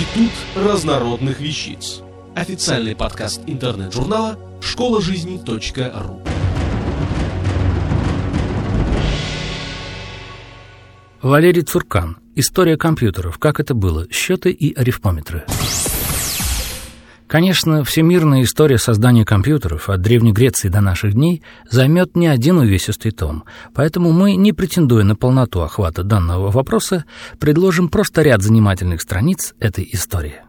Институт разнородных вещиц. Официальный подкаст интернет-журнала школа жизни.ру. Валерий Цуркан. История компьютеров. Как это было? Счеты и арифмометры. Конечно, всемирная история создания компьютеров от Древней Греции до наших дней займет не один увесистый том, поэтому мы, не претендуя на полноту охвата данного вопроса, предложим просто ряд занимательных страниц этой истории.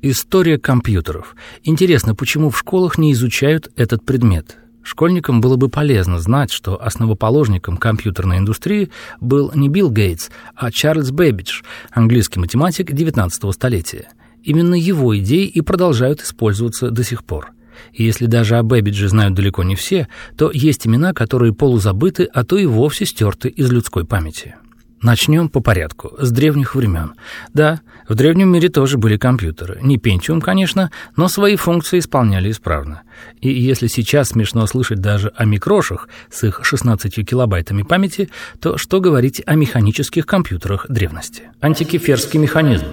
История компьютеров. Интересно, почему в школах не изучают этот предмет? Школьникам было бы полезно знать, что основоположником компьютерной индустрии был не Билл Гейтс, а Чарльз Бэббидж, английский математик XIX столетия – Именно его идеи и продолжают использоваться до сих пор. И если даже о Бэббидже знают далеко не все, то есть имена, которые полузабыты, а то и вовсе стерты из людской памяти. Начнем по порядку, с древних времен. Да, в древнем мире тоже были компьютеры. Не Pentium, конечно, но свои функции исполняли исправно. И если сейчас смешно слышать даже о микрошах с их 16 килобайтами памяти, то что говорить о механических компьютерах древности? Антикеферский механизм.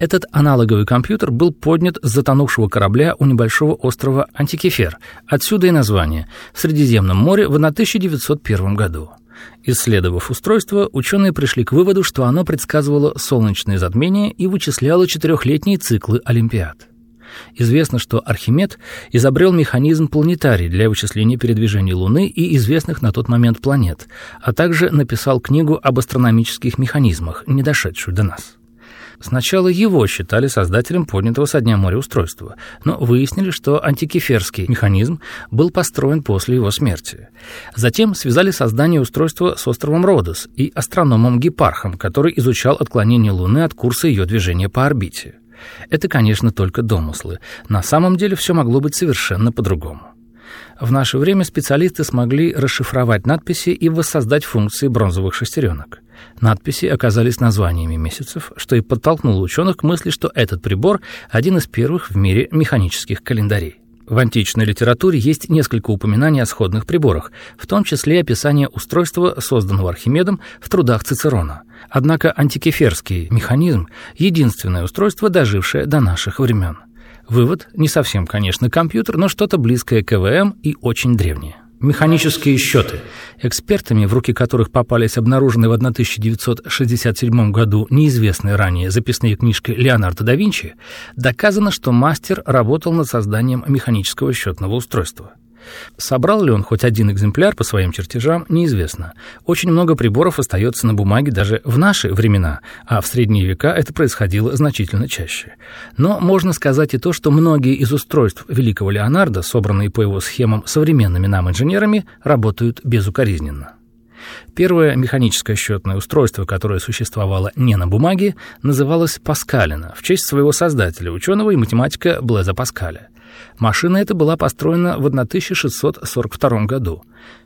Этот аналоговый компьютер был поднят с затонувшего корабля у небольшого острова Антикефер. Отсюда и название. В Средиземном море в 1901 году. Исследовав устройство, ученые пришли к выводу, что оно предсказывало солнечные затмения и вычисляло четырехлетние циклы Олимпиад. Известно, что Архимед изобрел механизм планетарий для вычисления передвижений Луны и известных на тот момент планет, а также написал книгу об астрономических механизмах, не дошедшую до нас. Сначала его считали создателем поднятого со дня моря устройства, но выяснили, что антикеферский механизм был построен после его смерти. Затем связали создание устройства с островом Родос и астрономом Гепархом, который изучал отклонение Луны от курса ее движения по орбите. Это, конечно, только домыслы. На самом деле все могло быть совершенно по-другому. В наше время специалисты смогли расшифровать надписи и воссоздать функции бронзовых шестеренок. Надписи оказались названиями месяцев, что и подтолкнуло ученых к мысли, что этот прибор – один из первых в мире механических календарей. В античной литературе есть несколько упоминаний о сходных приборах, в том числе описание устройства, созданного Архимедом в трудах Цицерона. Однако антикеферский механизм – единственное устройство, дожившее до наших времен. Вывод – не совсем, конечно, компьютер, но что-то близкое к ЭВМ и очень древнее. Механические счеты, экспертами, в руки которых попались обнаруженные в 1967 году неизвестные ранее записные книжки Леонардо да Винчи, доказано, что мастер работал над созданием механического счетного устройства. Собрал ли он хоть один экземпляр по своим чертежам, неизвестно. Очень много приборов остается на бумаге даже в наши времена, а в средние века это происходило значительно чаще. Но можно сказать и то, что многие из устройств великого Леонардо, собранные по его схемам современными нам инженерами, работают безукоризненно. Первое механическое счетное устройство, которое существовало не на бумаге, называлось Паскалина в честь своего создателя, ученого и математика Блеза Паскаля. Машина эта была построена в 1642 году.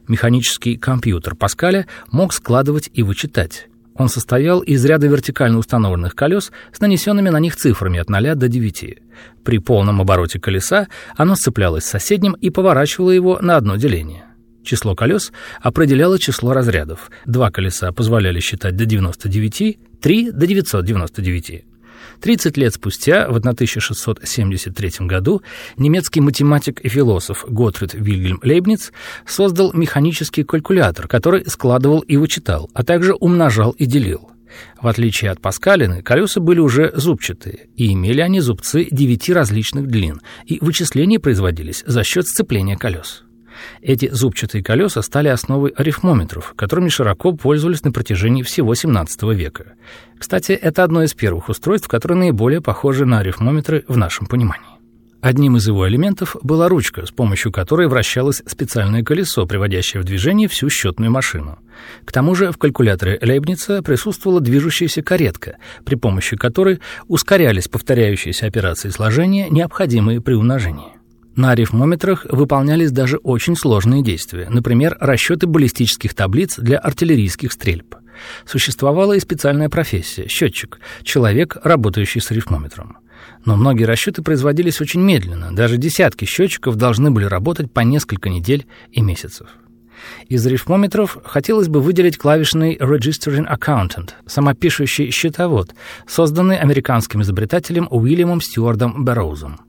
Механический компьютер Паскаля мог складывать и вычитать. Он состоял из ряда вертикально установленных колес с нанесенными на них цифрами от 0 до 9. При полном обороте колеса оно сцеплялось с соседним и поворачивало его на одно деление. Число колес определяло число разрядов. Два колеса позволяли считать до 99, три — до 999. 30 лет спустя, в 1673 году, немецкий математик и философ Готфрид Вильгельм Лейбниц создал механический калькулятор, который складывал и вычитал, а также умножал и делил. В отличие от Паскалины, колеса были уже зубчатые, и имели они зубцы девяти различных длин, и вычисления производились за счет сцепления колес. Эти зубчатые колеса стали основой арифмометров, которыми широко пользовались на протяжении всего XVII века. Кстати, это одно из первых устройств, которые наиболее похожи на арифмометры в нашем понимании. Одним из его элементов была ручка, с помощью которой вращалось специальное колесо, приводящее в движение всю счетную машину. К тому же в калькуляторе Лейбница присутствовала движущаяся каретка, при помощи которой ускорялись повторяющиеся операции сложения, необходимые при умножении. На арифмометрах выполнялись даже очень сложные действия, например, расчеты баллистических таблиц для артиллерийских стрельб. Существовала и специальная профессия – счетчик, человек, работающий с арифмометром. Но многие расчеты производились очень медленно, даже десятки счетчиков должны были работать по несколько недель и месяцев. Из рифмометров хотелось бы выделить клавишный Registering Accountant, самопишущий счетовод, созданный американским изобретателем Уильямом Стюардом Берроузом.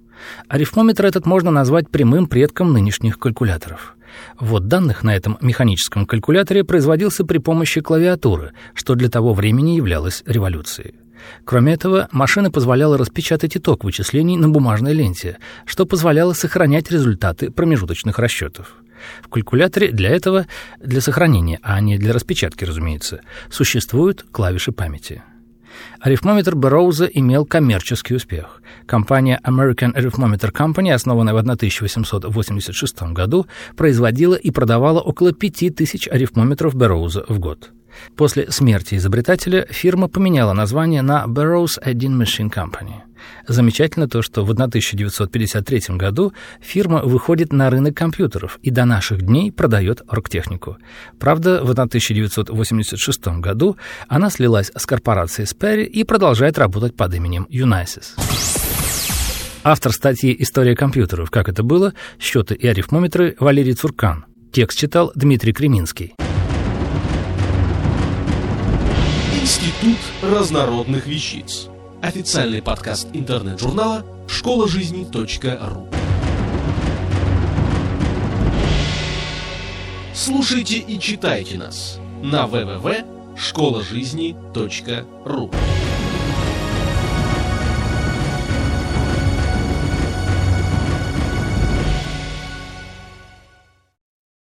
Арифмометр этот можно назвать прямым предком нынешних калькуляторов. Вот данных на этом механическом калькуляторе производился при помощи клавиатуры, что для того времени являлось революцией. Кроме этого, машина позволяла распечатать итог вычислений на бумажной ленте, что позволяло сохранять результаты промежуточных расчетов. В калькуляторе для этого, для сохранения, а не для распечатки, разумеется, существуют клавиши памяти. Арифмометр Берроуза имел коммерческий успех. Компания American Arithmometer Company, основанная в 1886 году, производила и продавала около 5000 арифмометров Берроуза в год. После смерти изобретателя фирма поменяла название на Burroughs Edding Machine Company. Замечательно то, что в 1953 году фирма выходит на рынок компьютеров и до наших дней продает оргтехнику. Правда, в 1986 году она слилась с корпорацией Sperry и продолжает работать под именем Unisys. Автор статьи «История компьютеров. Как это было. Счеты и арифмометры» Валерий Цуркан. Текст читал Дмитрий Креминский. Институт разнородных вещиц. Официальный подкаст интернет-журнала школа жизни.ру. Слушайте и читайте нас на www.школажизни.ру.